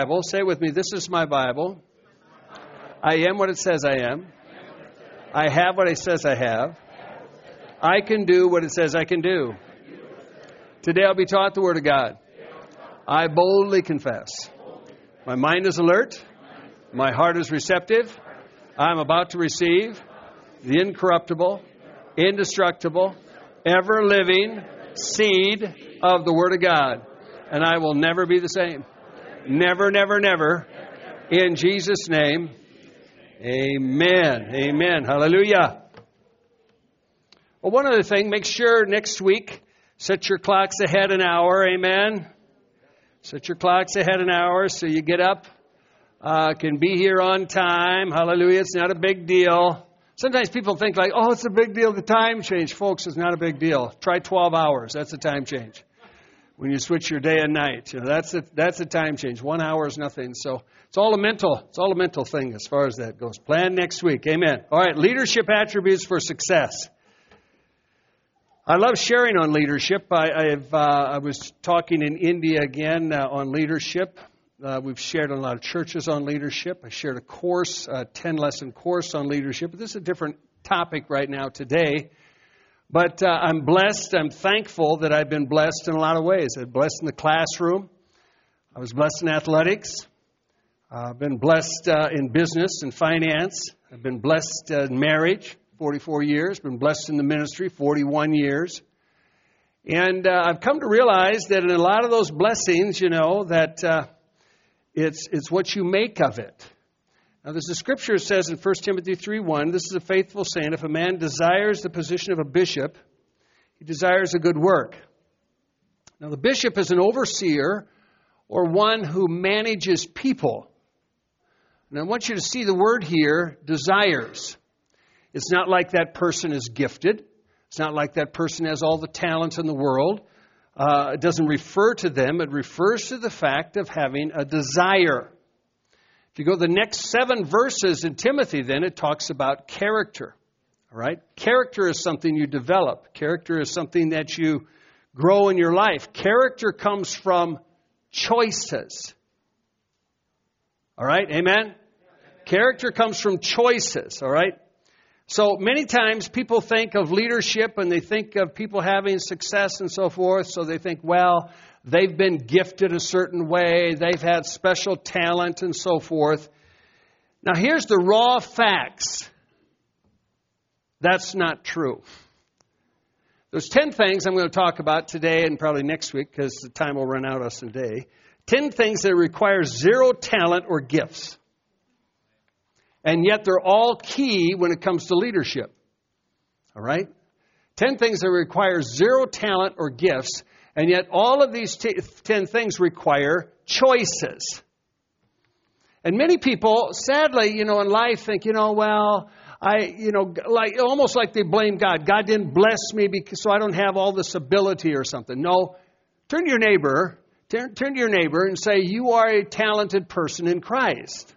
Bible. Say with me, this is my Bible. I am what it says I am. I have what it says I have. I can do what it says I can do. Today I'll be taught the Word of God. I boldly confess. My mind is alert. My heart is receptive. I'm about to receive the incorruptible, indestructible, ever living seed of the Word of God. And I will never be the same. Never, never, never. In Jesus' name, amen. Amen. Hallelujah. Well, one other thing, make sure next week, set your clocks ahead an hour. Amen. Set your clocks ahead an hour so you get up, uh, can be here on time. Hallelujah. It's not a big deal. Sometimes people think like, oh, it's a big deal, the time change. Folks, it's not a big deal. Try 12 hours. That's a time change when you switch your day and night. You know, that's a, that's a time change. One hour is nothing. So it's all a mental, it's all a mental thing as far as that goes. Plan next week. Amen. All right, leadership attributes for success. I love sharing on leadership. I, uh, I was talking in India again uh, on leadership. Uh, we've shared in a lot of churches on leadership. I shared a course, a 10 lesson course on leadership. But this is a different topic right now today. But uh, I'm blessed. I'm thankful that I've been blessed in a lot of ways. I've been blessed in the classroom. I was blessed in athletics. I've been blessed uh, in business and finance. I've been blessed uh, in marriage, 44 years. Been blessed in the ministry, 41 years. And uh, I've come to realize that in a lot of those blessings, you know, that uh, it's, it's what you make of it. Now, there's a scripture that says in 1 Timothy 3:1, this is a faithful saying, if a man desires the position of a bishop, he desires a good work. Now, the bishop is an overseer or one who manages people. And I want you to see the word here, desires. It's not like that person is gifted. It's not like that person has all the talents in the world. Uh, it doesn't refer to them, it refers to the fact of having a desire. If you go the next seven verses in Timothy, then it talks about character. All right? Character is something you develop, character is something that you grow in your life. Character comes from choices. All right? Amen? Character comes from choices. All right? So many times people think of leadership and they think of people having success and so forth, so they think, well, they've been gifted a certain way, they've had special talent and so forth. Now, here's the raw facts that's not true. There's 10 things I'm going to talk about today and probably next week because the time will run out us today. 10 things that require zero talent or gifts. And yet they're all key when it comes to leadership. All right? 10 things that require zero talent or gifts, and yet all of these t- 10 things require choices. And many people, sadly, you know, in life think, you know, well, I, you know, like almost like they blame God. God didn't bless me because so I don't have all this ability or something. No, turn to your neighbor, turn, turn to your neighbor and say, you are a talented person in Christ.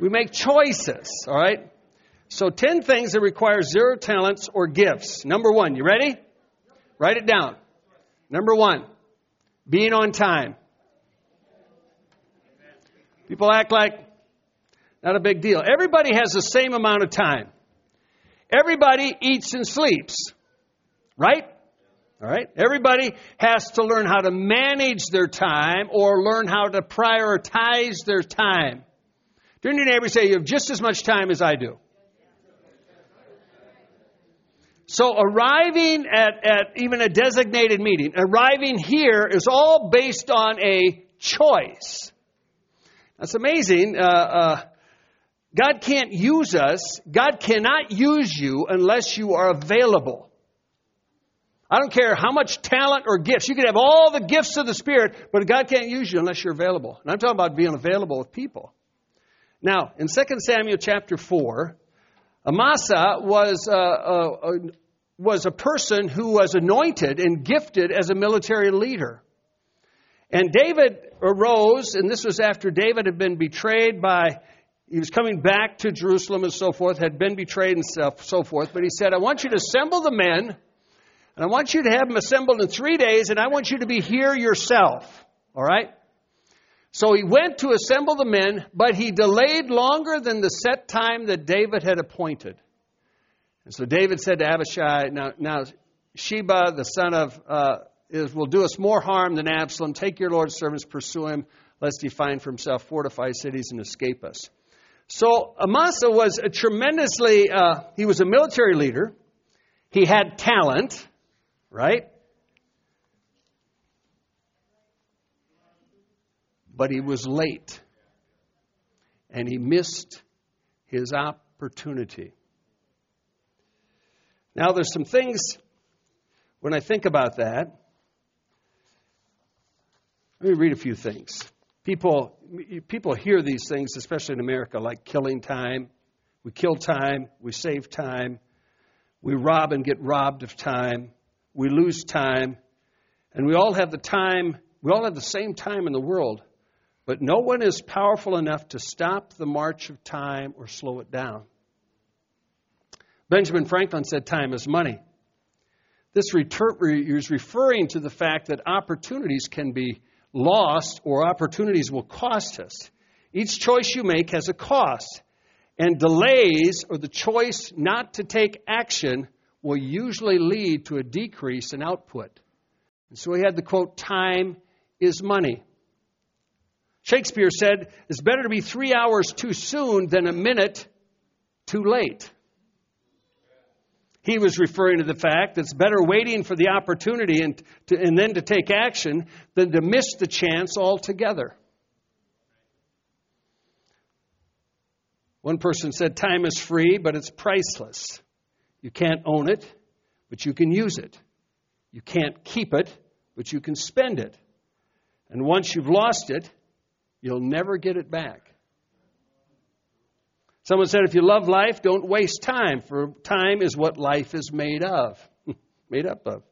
We make choices, all right? So 10 things that require zero talents or gifts. Number one, you ready? Write it down. Number one, being on time. People act like not a big deal. Everybody has the same amount of time. Everybody eats and sleeps, right? All right? Everybody has to learn how to manage their time or learn how to prioritize their time. Turn to your neighbor and say, You have just as much time as I do. So arriving at, at even a designated meeting, arriving here is all based on a choice. That's amazing. Uh, uh, God can't use us. God cannot use you unless you are available. I don't care how much talent or gifts. You can have all the gifts of the Spirit, but God can't use you unless you're available. And I'm talking about being available with people. Now, in 2 Samuel chapter 4, Amasa was, uh, uh, was a person who was anointed and gifted as a military leader. And David arose, and this was after David had been betrayed by, he was coming back to Jerusalem and so forth, had been betrayed and so forth. But he said, I want you to assemble the men, and I want you to have them assembled in three days, and I want you to be here yourself. All right? So he went to assemble the men, but he delayed longer than the set time that David had appointed. And so David said to Abishai, Now, now Sheba, the son of uh, is, will do us more harm than Absalom. Take your Lord's servants, pursue him, lest he find for himself fortified cities and escape us. So Amasa was a tremendously, uh, he was a military leader. He had talent, right? But he was late. And he missed his opportunity. Now, there's some things when I think about that let me read a few things. People, people hear these things, especially in America, like killing time. We kill time, we save time, we rob and get robbed of time, we lose time, and we all have the time, we all have the same time in the world, but no one is powerful enough to stop the march of time or slow it down. Benjamin Franklin said, Time is money. This is referring to the fact that opportunities can be lost or opportunities will cost us. Each choice you make has a cost, and delays or the choice not to take action will usually lead to a decrease in output. And so he had the quote, Time is money. Shakespeare said, It's better to be three hours too soon than a minute too late. He was referring to the fact that it's better waiting for the opportunity and, to, and then to take action than to miss the chance altogether. One person said, Time is free, but it's priceless. You can't own it, but you can use it. You can't keep it, but you can spend it. And once you've lost it, you'll never get it back. Someone said, if you love life, don't waste time, for time is what life is made of, made up of.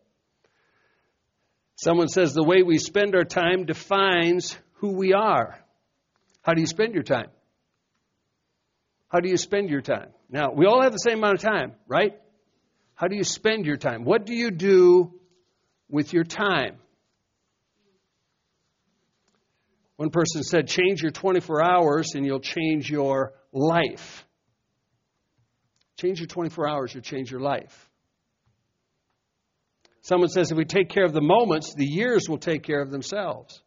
Someone says, the way we spend our time defines who we are. How do you spend your time? How do you spend your time? Now, we all have the same amount of time, right? How do you spend your time? What do you do with your time? One person said, change your 24 hours and you'll change your life. Change your 24 hours, you'll change your life. Someone says if we take care of the moments, the years will take care of themselves.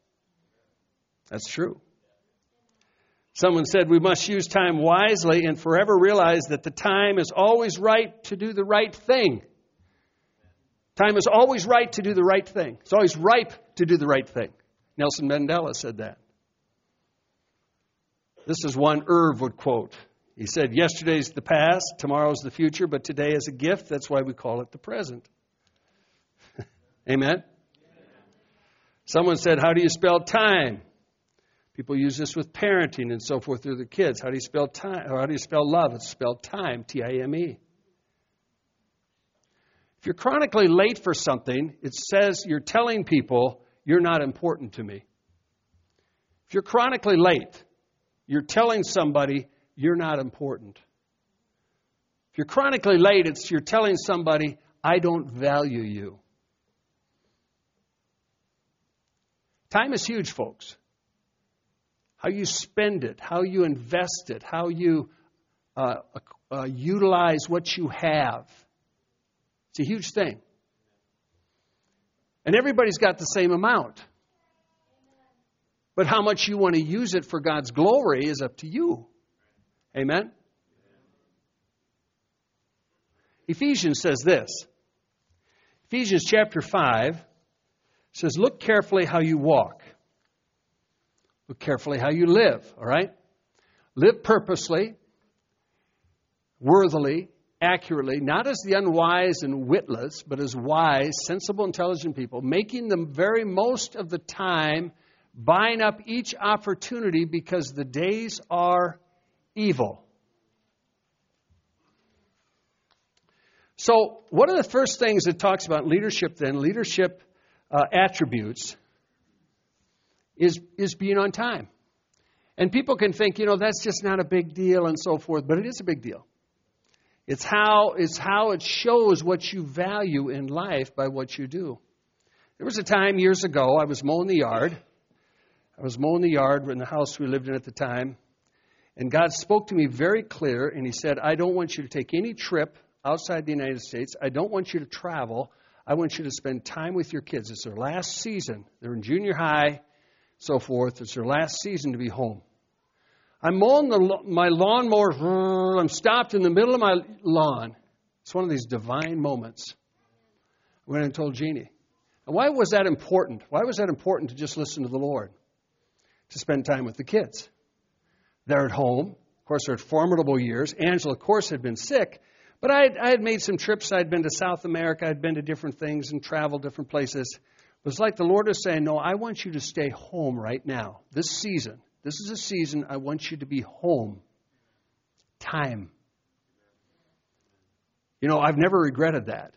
That's true. Someone said we must use time wisely and forever realize that the time is always right to do the right thing. Time is always right to do the right thing. It's always ripe to do the right thing. Nelson Mandela said that. This is one Irv would quote. He said, Yesterday's the past, tomorrow's the future, but today is a gift. That's why we call it the present. Amen? Someone said, How do you spell time? People use this with parenting and so forth through their kids. How do you spell time? Or how do you spell love? It's spelled time, T I M E. If you're chronically late for something, it says you're telling people you're not important to me. If you're chronically late, you're telling somebody you're not important. If you're chronically late, it's you're telling somebody, I don't value you. Time is huge, folks. How you spend it, how you invest it, how you uh, uh, utilize what you have. It's a huge thing. And everybody's got the same amount. But how much you want to use it for God's glory is up to you. Amen? Ephesians says this Ephesians chapter 5 says, Look carefully how you walk. Look carefully how you live, all right? Live purposely, worthily, accurately, not as the unwise and witless, but as wise, sensible, intelligent people, making the very most of the time, buying up each opportunity because the days are evil. So, one of the first things it talks about leadership, then, leadership uh, attributes, is, is being on time. And people can think, you know, that's just not a big deal and so forth, but it is a big deal. It's how, it's how it shows what you value in life by what you do. There was a time years ago, I was mowing the yard. I was mowing the yard in the house we lived in at the time. And God spoke to me very clear, and He said, I don't want you to take any trip outside the United States. I don't want you to travel. I want you to spend time with your kids. It's their last season. They're in junior high, so forth. It's their last season to be home. I'm mowing the, my lawnmower. I'm stopped in the middle of my lawn. It's one of these divine moments. I went and told Jeannie. And why was that important? Why was that important to just listen to the Lord? To spend time with the kids. They're at home. Of course, they're at formidable years. Angela, of course, had been sick, but I had, I had made some trips. I'd been to South America. I'd been to different things and traveled different places. It was like the Lord is saying, No, I want you to stay home right now, this season. This is a season I want you to be home. Time. You know, I've never regretted that.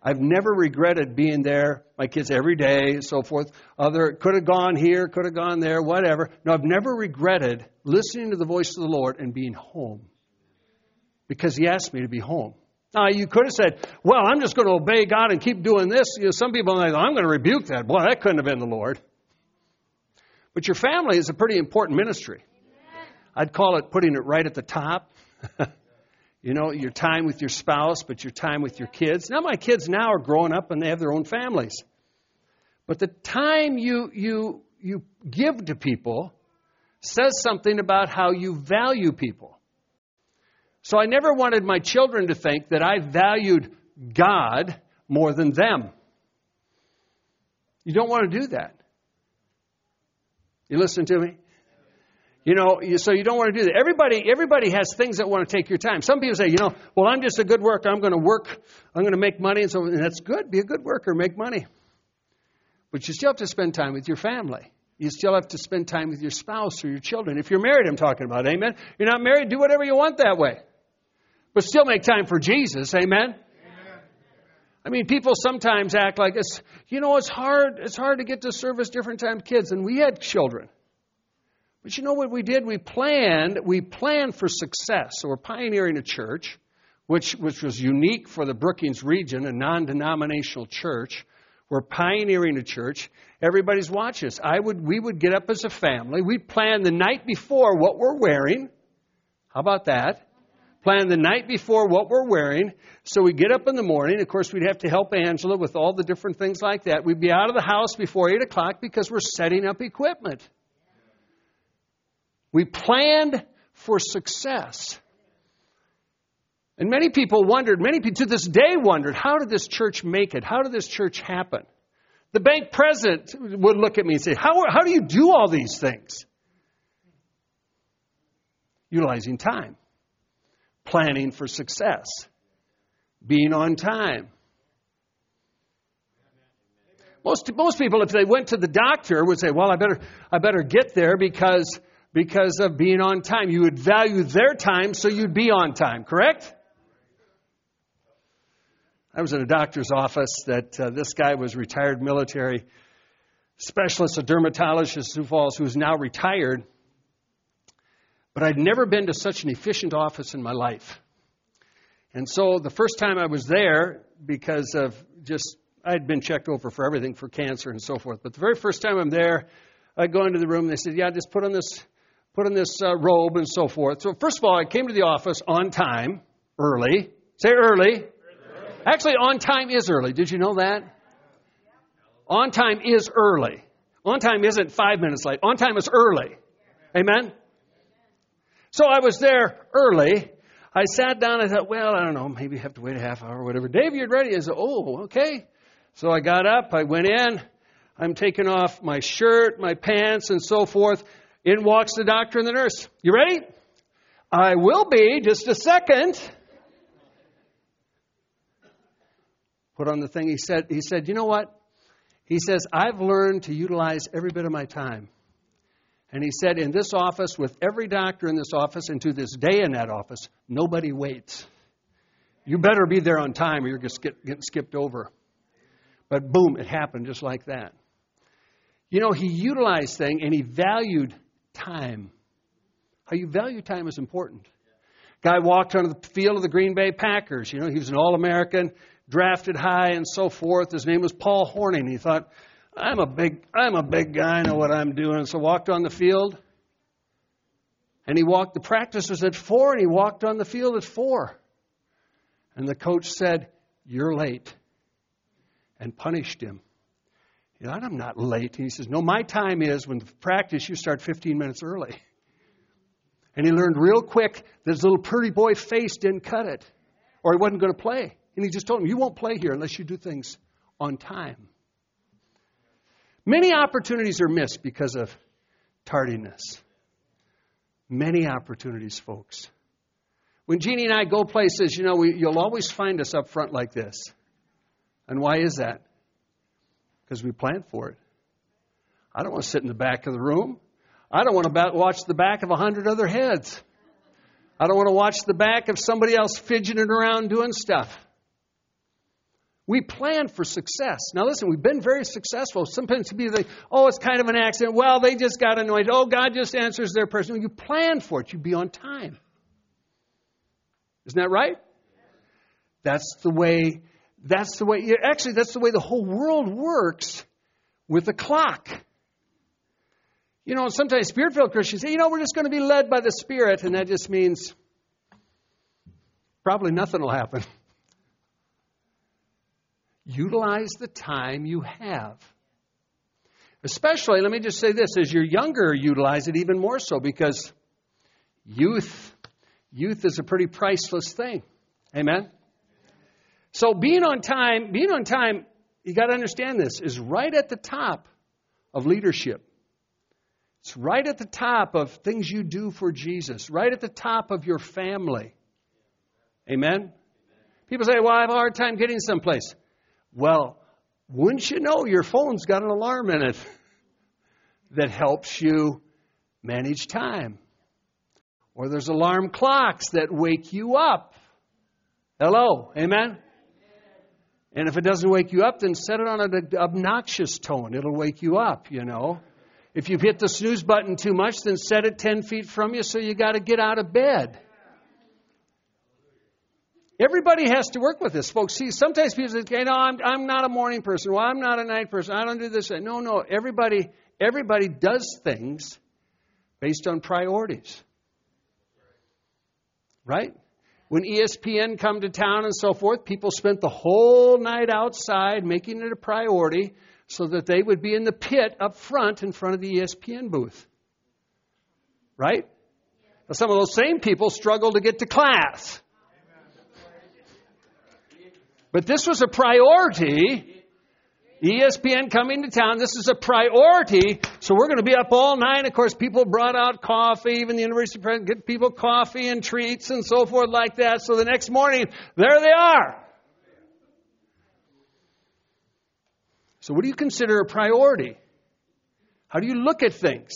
I've never regretted being there, my kids every day, and so forth. Other could have gone here, could have gone there, whatever. No, I've never regretted listening to the voice of the Lord and being home because He asked me to be home. Now, you could have said, Well, I'm just going to obey God and keep doing this. You know, some people are like, I'm going to rebuke that. Boy, that couldn't have been the Lord. But your family is a pretty important ministry. I'd call it putting it right at the top. you know, your time with your spouse, but your time with your kids. Now, my kids now are growing up and they have their own families. But the time you, you, you give to people says something about how you value people. So I never wanted my children to think that I valued God more than them. You don't want to do that. You listen to me? You know, so you don't want to do that. Everybody, everybody has things that want to take your time. Some people say, you know, well, I'm just a good worker. I'm going to work. I'm going to make money, and so and that's good. Be a good worker, make money. But you still have to spend time with your family. You still have to spend time with your spouse or your children. If you're married, I'm talking about, amen. You're not married, do whatever you want that way but still make time for Jesus. Amen? I mean, people sometimes act like it's, you know, it's hard, it's hard to get to service different times kids, and we had children. But you know what we did? We planned, we planned for success. So we're pioneering a church, which, which was unique for the Brookings region, a non-denominational church. We're pioneering a church. Everybody's watching us. I would, we would get up as a family. We'd plan the night before what we're wearing. How about that? Plan the night before what we're wearing. So we get up in the morning. Of course, we'd have to help Angela with all the different things like that. We'd be out of the house before 8 o'clock because we're setting up equipment. We planned for success. And many people wondered, many people to this day wondered, how did this church make it? How did this church happen? The bank president would look at me and say, How, how do you do all these things? Utilizing time planning for success, being on time. Most, most people, if they went to the doctor, would say, Well, I better, I better get there because, because of being on time. You would value their time, so you'd be on time, correct? I was in a doctor's office that uh, this guy was retired military specialist, a dermatologist who falls, who's now retired. But I'd never been to such an efficient office in my life. And so the first time I was there, because of just, I had been checked over for everything for cancer and so forth. But the very first time I'm there, I go into the room and they said, Yeah, just put on this, put on this uh, robe and so forth. So first of all, I came to the office on time, early. Say early. early. Actually, on time is early. Did you know that? On time is early. On time isn't five minutes late. On time is early. Amen? So I was there early. I sat down. I thought, well, I don't know, maybe I have to wait a half hour or whatever. Dave, you're ready. I said, oh, okay. So I got up. I went in. I'm taking off my shirt, my pants, and so forth. In walks the doctor and the nurse. You ready? I will be, just a second. Put on the thing. He said, he said, you know what? He says, I've learned to utilize every bit of my time. And he said, in this office, with every doctor in this office, and to this day in that office, nobody waits. You better be there on time or you're just get, getting skipped over. But boom, it happened just like that. You know, he utilized thing and he valued time. How you value time is important. Guy walked onto the field of the Green Bay Packers. You know, he was an All American, drafted high, and so forth. His name was Paul Hornung. He thought, I'm a big, I'm a big guy. I know what I'm doing. So walked on the field, and he walked. The practice was at four, and he walked on the field at four. And the coach said, "You're late," and punished him. He thought, I'm not late. And he says, No, my time is when the practice you start 15 minutes early. And he learned real quick that his little pretty boy face didn't cut it, or he wasn't going to play. And he just told him, You won't play here unless you do things on time. Many opportunities are missed because of tardiness. Many opportunities, folks. When Jeannie and I go places, you know, we, you'll always find us up front like this. And why is that? Because we plan for it. I don't want to sit in the back of the room. I don't want to watch the back of a hundred other heads. I don't want to watch the back of somebody else fidgeting around doing stuff. We plan for success. Now, listen, we've been very successful. Sometimes people think, oh, it's kind of an accident. Well, they just got annoyed. Oh, God just answers their person. You plan for it, you be on time. Isn't that right? That's the way, that's the way, actually, that's the way the whole world works with a clock. You know, sometimes spirit filled Christians say, you know, we're just going to be led by the Spirit, and that just means probably nothing will happen. Utilize the time you have. Especially, let me just say this as you're younger, utilize it even more so because youth youth is a pretty priceless thing. Amen. So being on time, being on time, you got to understand this is right at the top of leadership. It's right at the top of things you do for Jesus, right at the top of your family. Amen? People say, Well, I have a hard time getting someplace. Well, wouldn't you know your phone's got an alarm in it that helps you manage time? Or there's alarm clocks that wake you up. Hello? Amen? And if it doesn't wake you up, then set it on an obnoxious tone. It'll wake you up, you know. If you've hit the snooze button too much, then set it 10 feet from you so you got to get out of bed. Everybody has to work with this, folks. See, sometimes people say, okay, no, I'm, I'm not a morning person. Well, I'm not a night person. I don't do this. No, no. Everybody, everybody does things based on priorities. Right? When ESPN come to town and so forth, people spent the whole night outside making it a priority so that they would be in the pit up front in front of the ESPN booth. Right? Now, some of those same people struggle to get to class. But this was a priority. ESPN coming to town, this is a priority. So we're going to be up all night. Of course, people brought out coffee, even the university president get people coffee and treats and so forth like that. So the next morning, there they are. So what do you consider a priority? How do you look at things?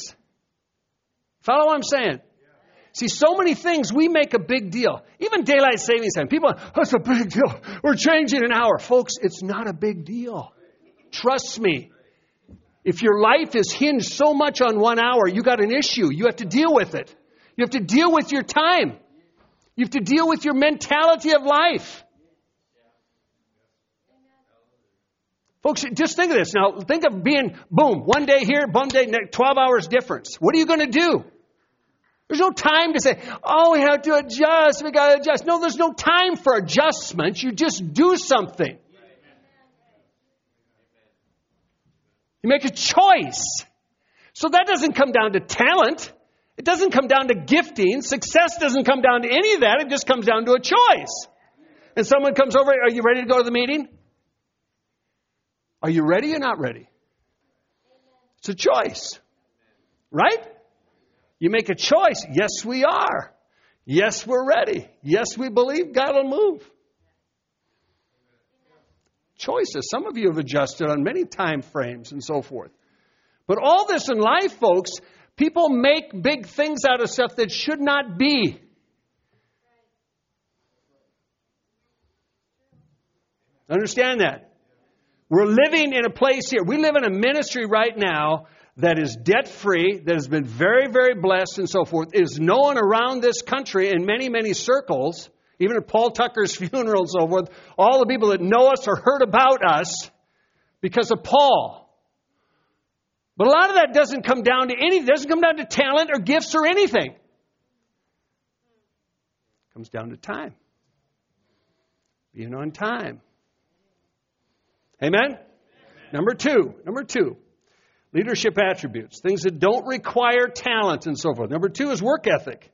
Follow what I'm saying? See, so many things we make a big deal. Even daylight savings time. People, oh, it's a big deal. We're changing an hour. Folks, it's not a big deal. Trust me. If your life is hinged so much on one hour, you got an issue. You have to deal with it. You have to deal with your time. You have to deal with your mentality of life. Folks, just think of this. Now, think of being, boom, one day here, one day, 12 hours difference. What are you going to do? There's no time to say, oh, we have to adjust, we got to adjust. No, there's no time for adjustments. You just do something. You make a choice. So that doesn't come down to talent. It doesn't come down to gifting. Success doesn't come down to any of that. It just comes down to a choice. And someone comes over, are you ready to go to the meeting? Are you ready or not ready? It's a choice. Right? You make a choice. Yes, we are. Yes, we're ready. Yes, we believe God will move. Choices. Some of you have adjusted on many time frames and so forth. But all this in life, folks, people make big things out of stuff that should not be. Understand that. We're living in a place here. We live in a ministry right now that is debt free, that has been very, very blessed, and so forth. is known around this country in many, many circles, even at Paul Tucker's funeral and so forth. All the people that know us or heard about us because of Paul. But a lot of that doesn't come down to it doesn't come down to talent or gifts or anything. It comes down to time. Being on time. Amen? Amen? Number two, number two, leadership attributes, things that don't require talent and so forth. Number two is work ethic.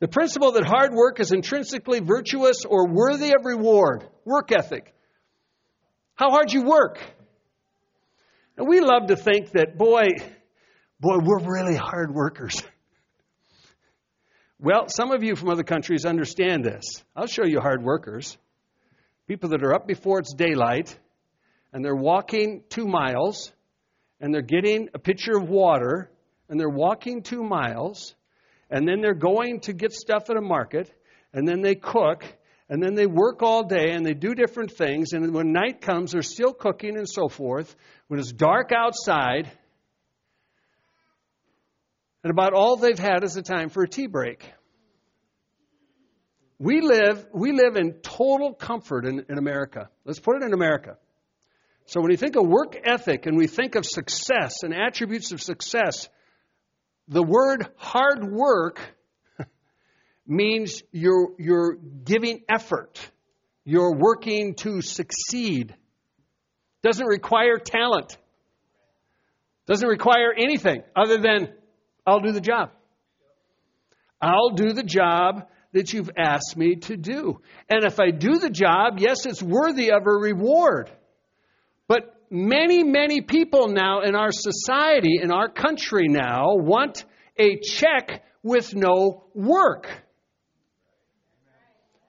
The principle that hard work is intrinsically virtuous or worthy of reward. Work ethic. How hard you work. And we love to think that, boy, boy, we're really hard workers. well, some of you from other countries understand this. I'll show you hard workers. People that are up before it's daylight and they're walking two miles and they're getting a pitcher of water and they're walking two miles and then they're going to get stuff at a market and then they cook and then they work all day and they do different things and when night comes they're still cooking and so forth. When it's dark outside and about all they've had is a time for a tea break. We live we live in total comfort in, in america. Let's put it in america so when you think of work ethic and we think of success and attributes of success, the word hard work means you're, you're giving effort. You're working to succeed. Doesn't require talent. Doesn't require anything other than, I'll do the job. I'll do the job that you've asked me to do. And if I do the job, yes, it's worthy of a reward. Many, many people now in our society, in our country now, want a check with no work.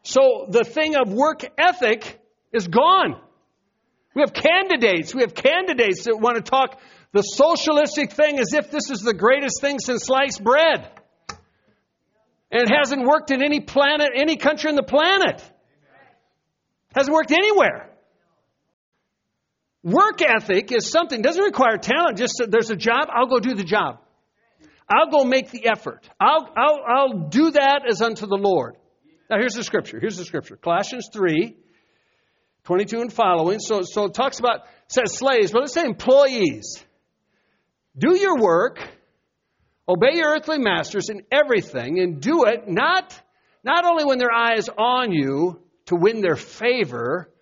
So the thing of work ethic is gone. We have candidates. We have candidates that want to talk the socialistic thing as if this is the greatest thing since sliced bread. And it hasn't worked in any planet, any country on the planet. It hasn't worked anywhere. Work ethic is something, doesn't require talent, just there's a job, I'll go do the job. I'll go make the effort. I'll, I'll, I'll do that as unto the Lord. Now here's the scripture. Here's the scripture. Colossians 3, 22 and following. So, so it talks about, says slaves, but let's say employees. Do your work, obey your earthly masters in everything, and do it not, not only when their eye is on you to win their favor,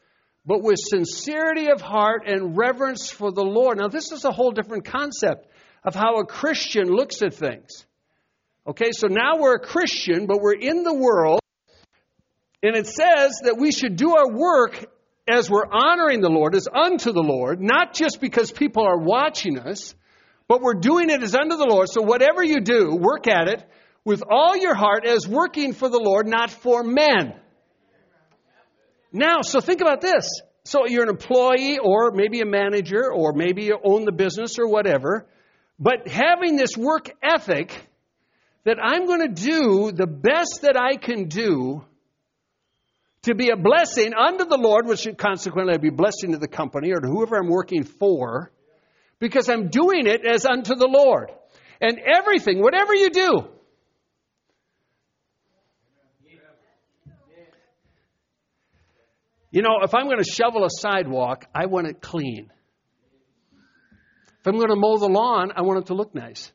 but with sincerity of heart and reverence for the Lord. Now, this is a whole different concept of how a Christian looks at things. Okay, so now we're a Christian, but we're in the world, and it says that we should do our work as we're honoring the Lord, as unto the Lord, not just because people are watching us, but we're doing it as unto the Lord. So whatever you do, work at it with all your heart as working for the Lord, not for men. Now, so think about this. So you're an employee or maybe a manager or maybe you own the business or whatever, but having this work ethic that I'm going to do the best that I can do to be a blessing unto the Lord, which consequently I'd be blessing to the company or to whoever I'm working for, because I'm doing it as unto the Lord. And everything, whatever you do, You know, if I'm going to shovel a sidewalk, I want it clean. If I'm going to mow the lawn, I want it to look nice.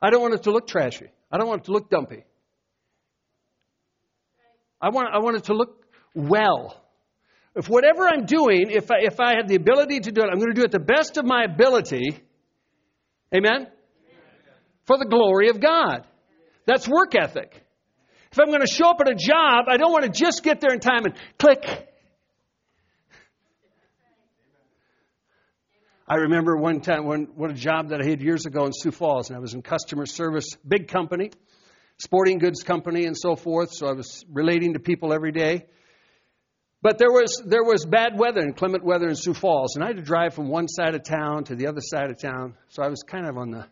I don't want it to look trashy. I don't want it to look dumpy. I want, I want it to look well. If whatever I'm doing, if I, if I have the ability to do it, I'm going to do it the best of my ability. Amen? For the glory of God. That's work ethic. If I'm going to show up at a job, I don't want to just get there in time and click. I remember one time what a job that I had years ago in Sioux Falls, and I was in customer service, big company. sporting goods company and so forth, so I was relating to people every day. But there was, there was bad weather, and inclement weather in Sioux Falls, and I had to drive from one side of town to the other side of town. So I was kind of on the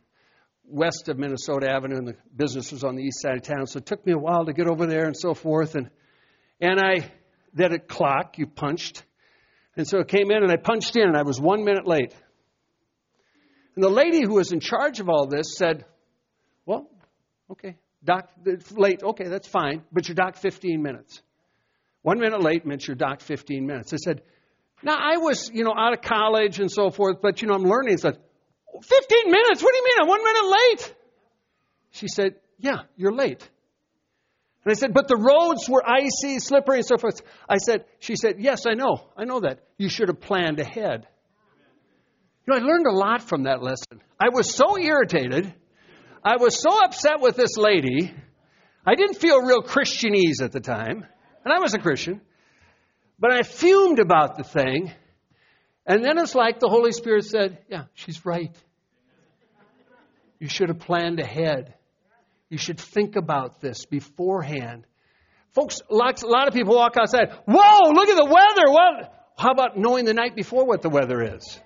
west of Minnesota Avenue, and the business was on the east side of town. So it took me a while to get over there and so forth. And, and I, that a clock, you punched. And so it came in, and I punched in, and I was one minute late. And the lady who was in charge of all this said, Well, okay, doc, late, okay, that's fine, but you're docked 15 minutes. One minute late meant you're docked 15 minutes. I said, now I was, you know, out of college and so forth, but you know, I'm learning. Said, 15 minutes? What do you mean? I'm one minute late. She said, yeah, you're late. And I said, but the roads were icy, slippery, and so forth. I said, she said, yes, I know. I know that. You should have planned ahead. You know, I learned a lot from that lesson. I was so irritated. I was so upset with this lady. I didn't feel real Christianese at the time. And I was a Christian. But I fumed about the thing. And then it's like the Holy Spirit said, Yeah, she's right. You should have planned ahead. You should think about this beforehand. Folks, lots, a lot of people walk outside. Whoa, look at the weather. What? How about knowing the night before what the weather is?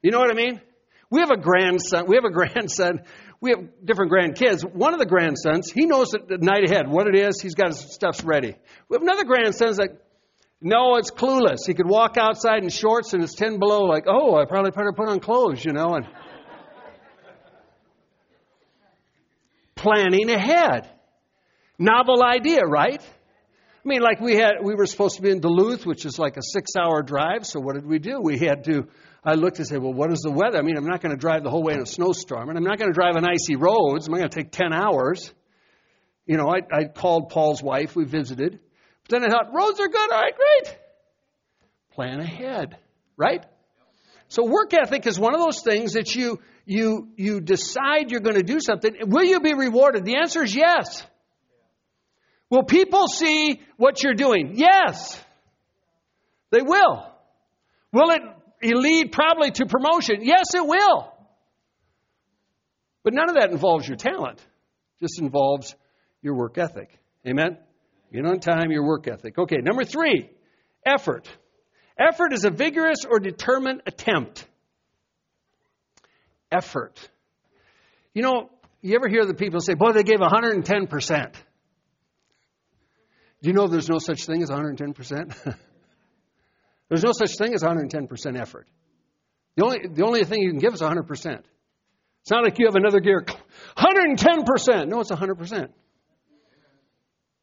You know what I mean? We have a grandson. We have a grandson we have different grandkids. One of the grandsons, he knows the night ahead what it is. He's got his stuffs ready. We have another grandson who's like, no, it's clueless. He could walk outside in shorts and it's 10 below, like, oh, I probably better put on clothes, you know, and planning ahead. Novel idea, right? I mean, like we had, we were supposed to be in Duluth, which is like a six hour drive. So what did we do? We had to I looked and said, well, what is the weather? I mean, I'm not going to drive the whole way in a snowstorm, and I'm not going to drive on icy roads. I'm going to take 10 hours. You know, I, I called Paul's wife. We visited. Then I thought, roads are good. All right, great. Plan ahead, right? So work ethic is one of those things that you, you, you decide you're going to do something. Will you be rewarded? The answer is yes. Will people see what you're doing? Yes. They will. Will it lead probably to promotion. Yes, it will. But none of that involves your talent. It just involves your work ethic. Amen? Being on time, your work ethic. Okay, number three, effort. Effort is a vigorous or determined attempt. Effort. You know, you ever hear the people say, boy, they gave 110%. Do you know there's no such thing as 110%? There's no such thing as 110% effort. The only, the only thing you can give is 100%. It's not like you have another gear, 110%. No, it's 100%.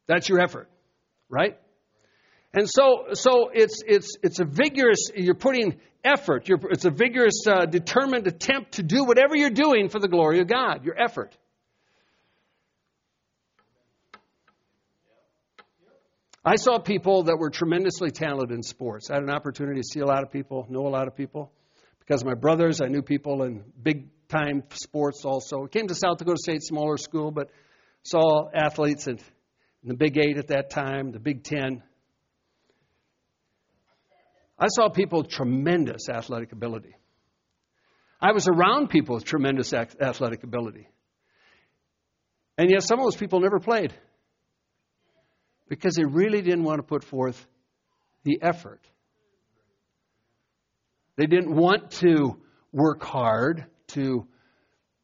That's your effort, right? And so, so it's, it's, it's a vigorous, you're putting effort, you're, it's a vigorous, uh, determined attempt to do whatever you're doing for the glory of God, your effort. I saw people that were tremendously talented in sports. I had an opportunity to see a lot of people, know a lot of people. Because of my brothers, I knew people in big time sports also. Came to South Dakota State, smaller school, but saw athletes in, in the Big Eight at that time, the Big Ten. I saw people with tremendous athletic ability. I was around people with tremendous athletic ability. And yet, some of those people never played because they really didn't want to put forth the effort. They didn't want to work hard to,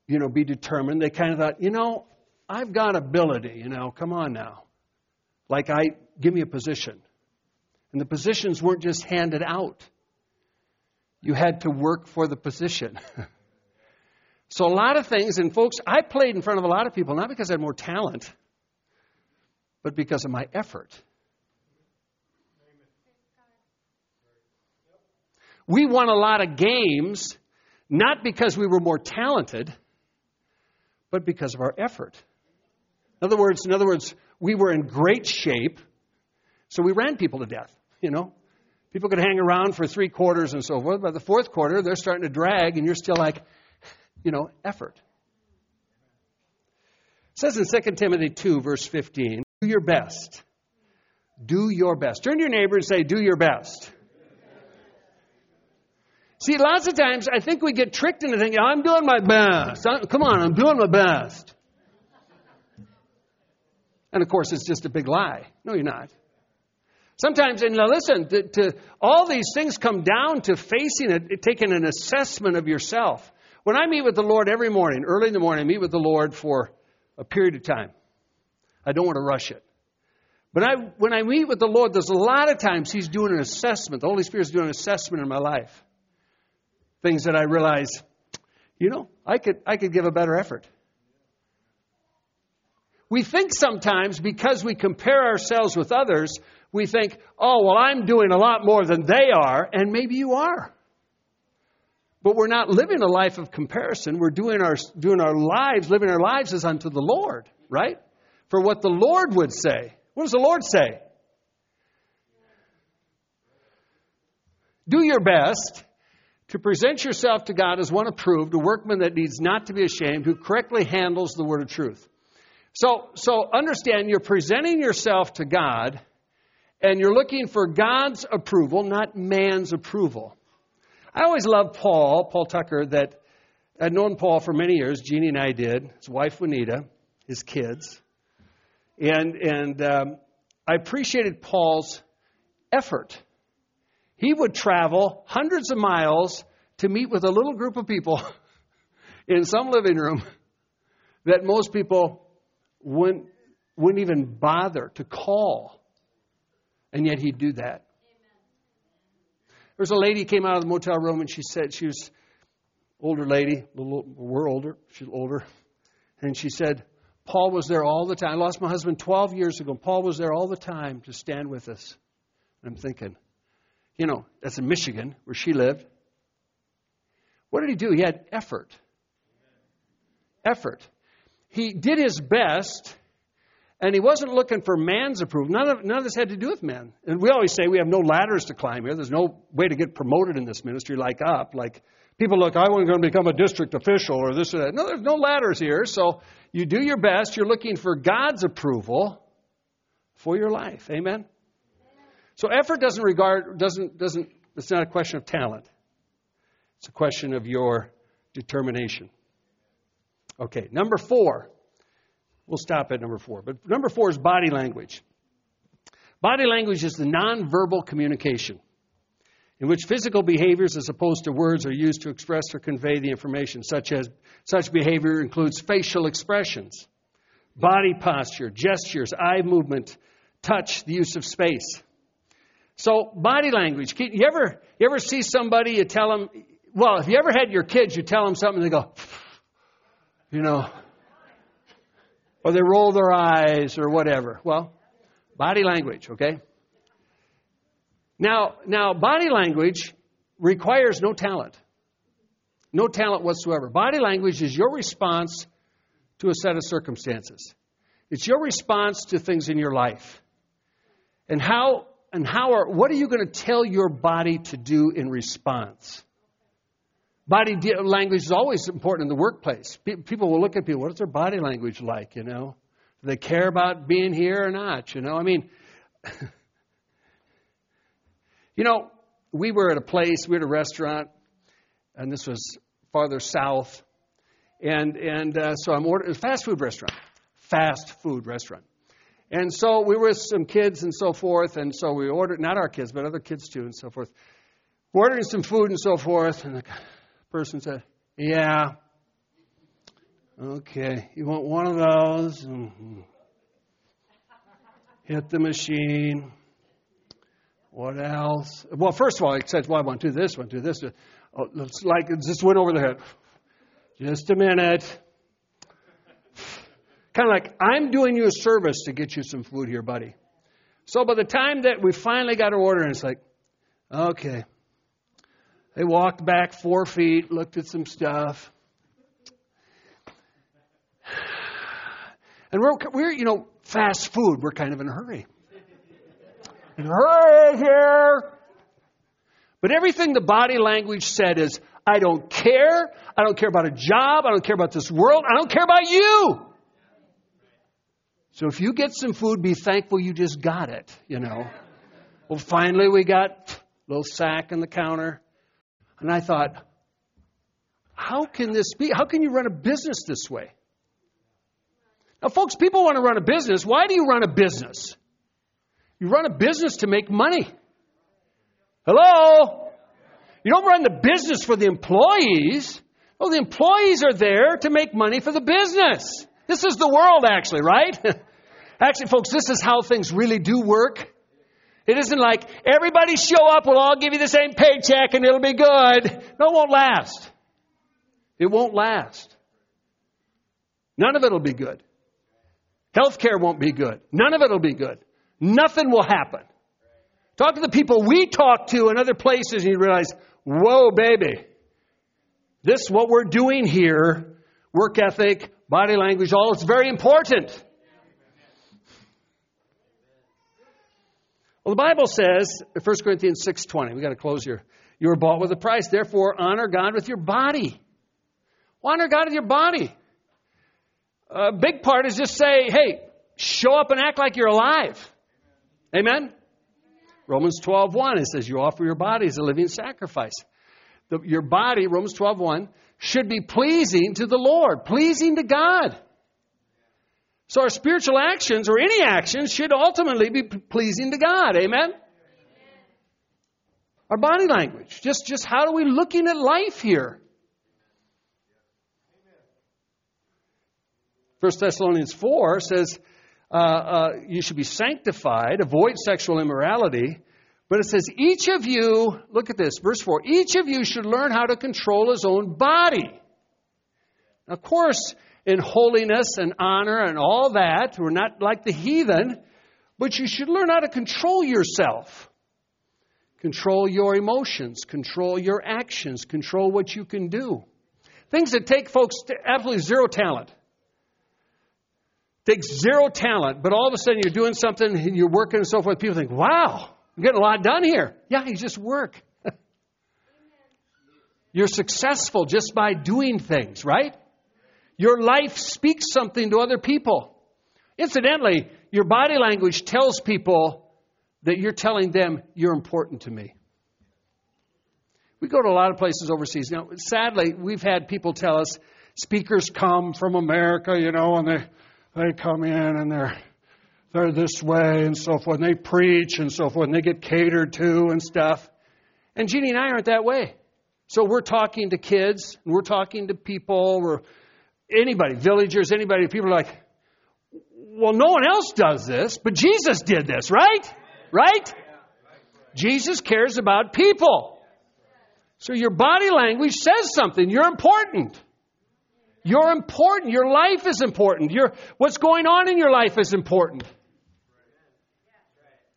you know, be determined. They kind of thought, you know, I've got ability, you know, come on now. Like I give me a position. And the positions weren't just handed out. You had to work for the position. so a lot of things, and folks, I played in front of a lot of people, not because I had more talent but because of my effort. We won a lot of games not because we were more talented, but because of our effort. In other words, in other words, we were in great shape, so we ran people to death, you know. People could hang around for three quarters and so forth. By the fourth quarter, they're starting to drag, and you're still like, you know, effort. It says in 2 Timothy 2, verse 15, do your best. Do your best. Turn to your neighbor and say, Do your best. See, lots of times I think we get tricked into thinking, I'm doing my best. Come on, I'm doing my best. And of course, it's just a big lie. No, you're not. Sometimes, and now listen, to, to, all these things come down to facing it, taking an assessment of yourself. When I meet with the Lord every morning, early in the morning, I meet with the Lord for a period of time. I don't want to rush it. But I, when I meet with the Lord, there's a lot of times He's doing an assessment. The Holy Spirit's doing an assessment in my life. Things that I realize, you know, I could, I could give a better effort. We think sometimes because we compare ourselves with others, we think, oh, well, I'm doing a lot more than they are, and maybe you are. But we're not living a life of comparison. We're doing our, doing our lives, living our lives as unto the Lord, right? For what the Lord would say. What does the Lord say? Do your best to present yourself to God as one approved, a workman that needs not to be ashamed, who correctly handles the word of truth. So, so understand you're presenting yourself to God and you're looking for God's approval, not man's approval. I always loved Paul, Paul Tucker, that I'd known Paul for many years. Jeannie and I did. His wife Juanita, his kids, and and um, I appreciated Paul's effort. He would travel hundreds of miles to meet with a little group of people in some living room that most people wouldn't, wouldn't even bother to call. And yet he'd do that. There's a lady came out of the motel room and she said she was older lady, little, we're older, she's older, and she said, Paul was there all the time. I lost my husband 12 years ago. Paul was there all the time to stand with us. And I'm thinking, you know, that's in Michigan where she lived. What did he do? He had effort. Effort. He did his best and he wasn't looking for man's approval. None of, none of this had to do with men. And we always say we have no ladders to climb here. There's no way to get promoted in this ministry like up. Like people look, I want to become a district official or this or that. No, there's no ladders here. So you do your best. You're looking for God's approval for your life. Amen? So effort doesn't regard, doesn't, doesn't, it's not a question of talent. It's a question of your determination. Okay, number four. We'll stop at number four. But number four is body language. Body language is the nonverbal communication in which physical behaviors as opposed to words are used to express or convey the information such as such behavior includes facial expressions body posture gestures eye movement touch the use of space so body language you ever you ever see somebody you tell them well if you ever had your kids you tell them something they go you know or they roll their eyes or whatever. Well, body language, okay? Now, now body language requires no talent. No talent whatsoever. Body language is your response to a set of circumstances. It's your response to things in your life. And how and how are what are you going to tell your body to do in response? Body language is always important in the workplace. People will look at people, what's their body language like, you know? Do they care about being here or not, you know? I mean, you know, we were at a place, we were at a restaurant, and this was farther south. And, and uh, so I'm ordering, a fast food restaurant, fast food restaurant. And so we were with some kids and so forth, and so we ordered, not our kids, but other kids too, and so forth. ordering some food and so forth, and the person said, Yeah. Okay, you want one of those? Mm-hmm. Hit the machine. What else? Well, first of all, he says, Well, I want to do this, want do this. Oh, it's like it just went over the head. Just a minute. Kind of like, I'm doing you a service to get you some food here, buddy. So by the time that we finally got our order, and it's like, okay, they walked back four feet, looked at some stuff. And we're, we're, you know, fast food, we're kind of in a hurry. In a hurry here. But everything the body language said is, I don't care. I don't care about a job. I don't care about this world. I don't care about you. So if you get some food, be thankful you just got it, you know. Well, finally we got a little sack on the counter. And I thought, how can this be? How can you run a business this way? Now, folks, people want to run a business. Why do you run a business? You run a business to make money. Hello? You don't run the business for the employees. Well, the employees are there to make money for the business. This is the world, actually, right? actually, folks, this is how things really do work. It isn't like everybody show up, we'll all give you the same paycheck and it'll be good. No, it won't last. It won't last. None of it will be good. Healthcare won't be good. None of it will be good. Nothing will happen. Talk to the people we talk to in other places and you realize, whoa, baby. This, what we're doing here, work ethic, body language, all, it's very important. Well, the Bible says, 1 Corinthians 6.20, we've got to close here. You were bought with a price, therefore honor God with your body. Honor God with your body. A big part is just say, hey, show up and act like you're alive. Amen? Romans 12.1, it says you offer your body as a living sacrifice. The, your body, Romans 12.1, should be pleasing to the Lord, pleasing to God. So our spiritual actions or any actions should ultimately be pleasing to God. Amen? Our body language. Just, just how are we looking at life here? 1 Thessalonians 4 says, uh, uh, you should be sanctified, avoid sexual immorality. But it says, each of you, look at this, verse 4, each of you should learn how to control his own body. Of course, in holiness and honor and all that, we're not like the heathen, but you should learn how to control yourself. Control your emotions, control your actions, control what you can do. Things that take folks absolutely zero talent takes zero talent, but all of a sudden you're doing something and you're working and so forth. People think, wow, I'm getting a lot done here. Yeah, you just work. you're successful just by doing things, right? Your life speaks something to other people. Incidentally, your body language tells people that you're telling them you're important to me. We go to a lot of places overseas. Now, sadly, we've had people tell us speakers come from America, you know, and they they come in and they're they're this way and so forth, and they preach and so forth, and they get catered to and stuff. And Jeannie and I aren't that way. So we're talking to kids, and we're talking to people, or anybody, villagers, anybody. People are like, well, no one else does this, but Jesus did this, right? Right? Jesus cares about people. So your body language says something. You're important. You're important. Your life is important. Your, what's going on in your life is important.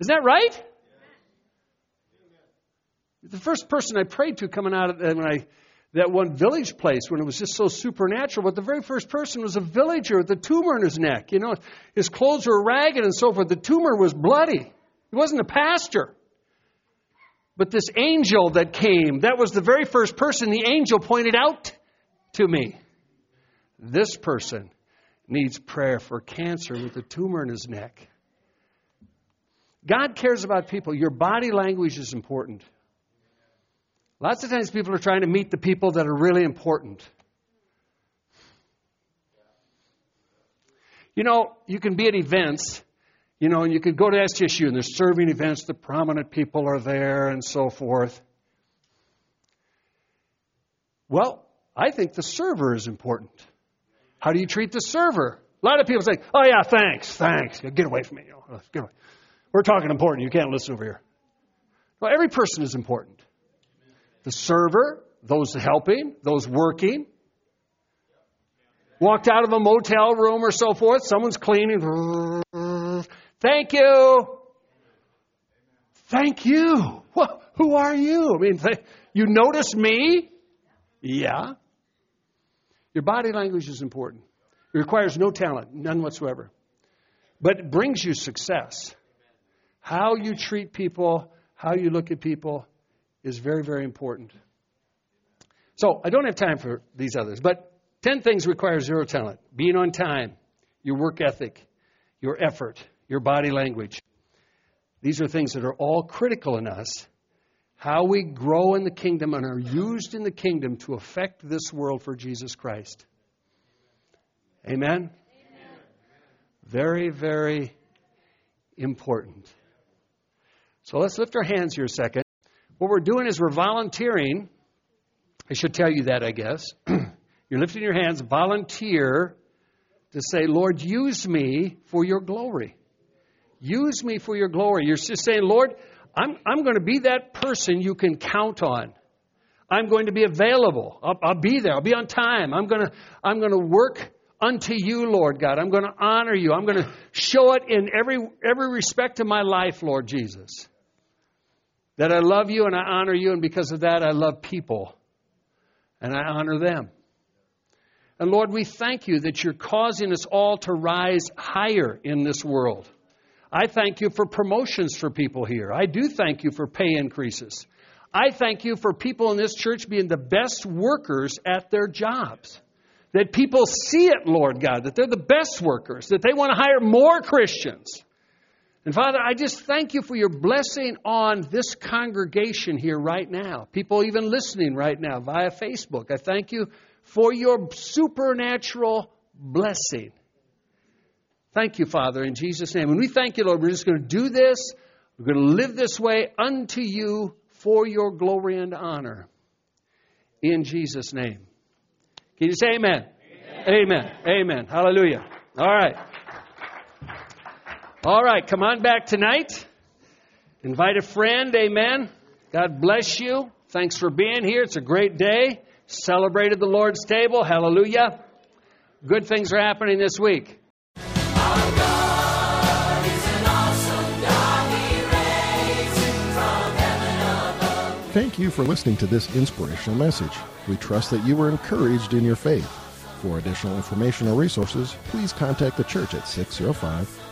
Is that right? The first person I prayed to coming out of when I, that one village place when it was just so supernatural, but the very first person was a villager with a tumor in his neck. You know, his clothes were ragged and so forth. The tumor was bloody. He wasn't a pastor. But this angel that came, that was the very first person the angel pointed out to me. This person needs prayer for cancer with a tumor in his neck. God cares about people. Your body language is important. Lots of times people are trying to meet the people that are really important. You know, you can be at events, you know, and you could go to SDSU and they're serving events, the prominent people are there and so forth. Well, I think the server is important. How do you treat the server? A lot of people say, oh, yeah, thanks, thanks. Get away from me. Oh, get away. We're talking important. You can't listen over here. Well, every person is important. The server, those helping, those working. Walked out of a motel room or so forth, someone's cleaning. Thank you. Thank you. Who are you? I mean, you notice me? Yeah. Your body language is important. It requires no talent, none whatsoever. But it brings you success. How you treat people, how you look at people is very, very important. So I don't have time for these others, but 10 things require zero talent being on time, your work ethic, your effort, your body language. These are things that are all critical in us how we grow in the kingdom and are used in the kingdom to affect this world for Jesus Christ. Amen? Amen. Very, very important. So let's lift our hands here a second. What we're doing is we're volunteering. I should tell you that, I guess. You're lifting your hands, volunteer to say, Lord, use me for your glory. Use me for your glory. You're just saying, Lord, I'm, I'm going to be that person you can count on. I'm going to be available. I'll, I'll be there. I'll be on time. I'm going to, I'm going to work unto you, Lord God. I'm going to honor you. I'm going to show it in every, every respect of my life, Lord Jesus. That I love you and I honor you, and because of that, I love people and I honor them. And Lord, we thank you that you're causing us all to rise higher in this world. I thank you for promotions for people here. I do thank you for pay increases. I thank you for people in this church being the best workers at their jobs. That people see it, Lord God, that they're the best workers, that they want to hire more Christians. And Father, I just thank you for your blessing on this congregation here right now. People even listening right now via Facebook. I thank you for your supernatural blessing. Thank you, Father, in Jesus' name. And we thank you, Lord. We're just going to do this. We're going to live this way unto you for your glory and honor. In Jesus' name. Can you say amen? Amen. Amen. amen. Hallelujah. All right. All right. Come on back tonight. Invite a friend. Amen. God bless you. Thanks for being here. It's a great day. Celebrated the Lord's table. Hallelujah. Good things are happening this week. Thank you for listening to this inspirational message. We trust that you were encouraged in your faith. For additional information or resources, please contact the church at 605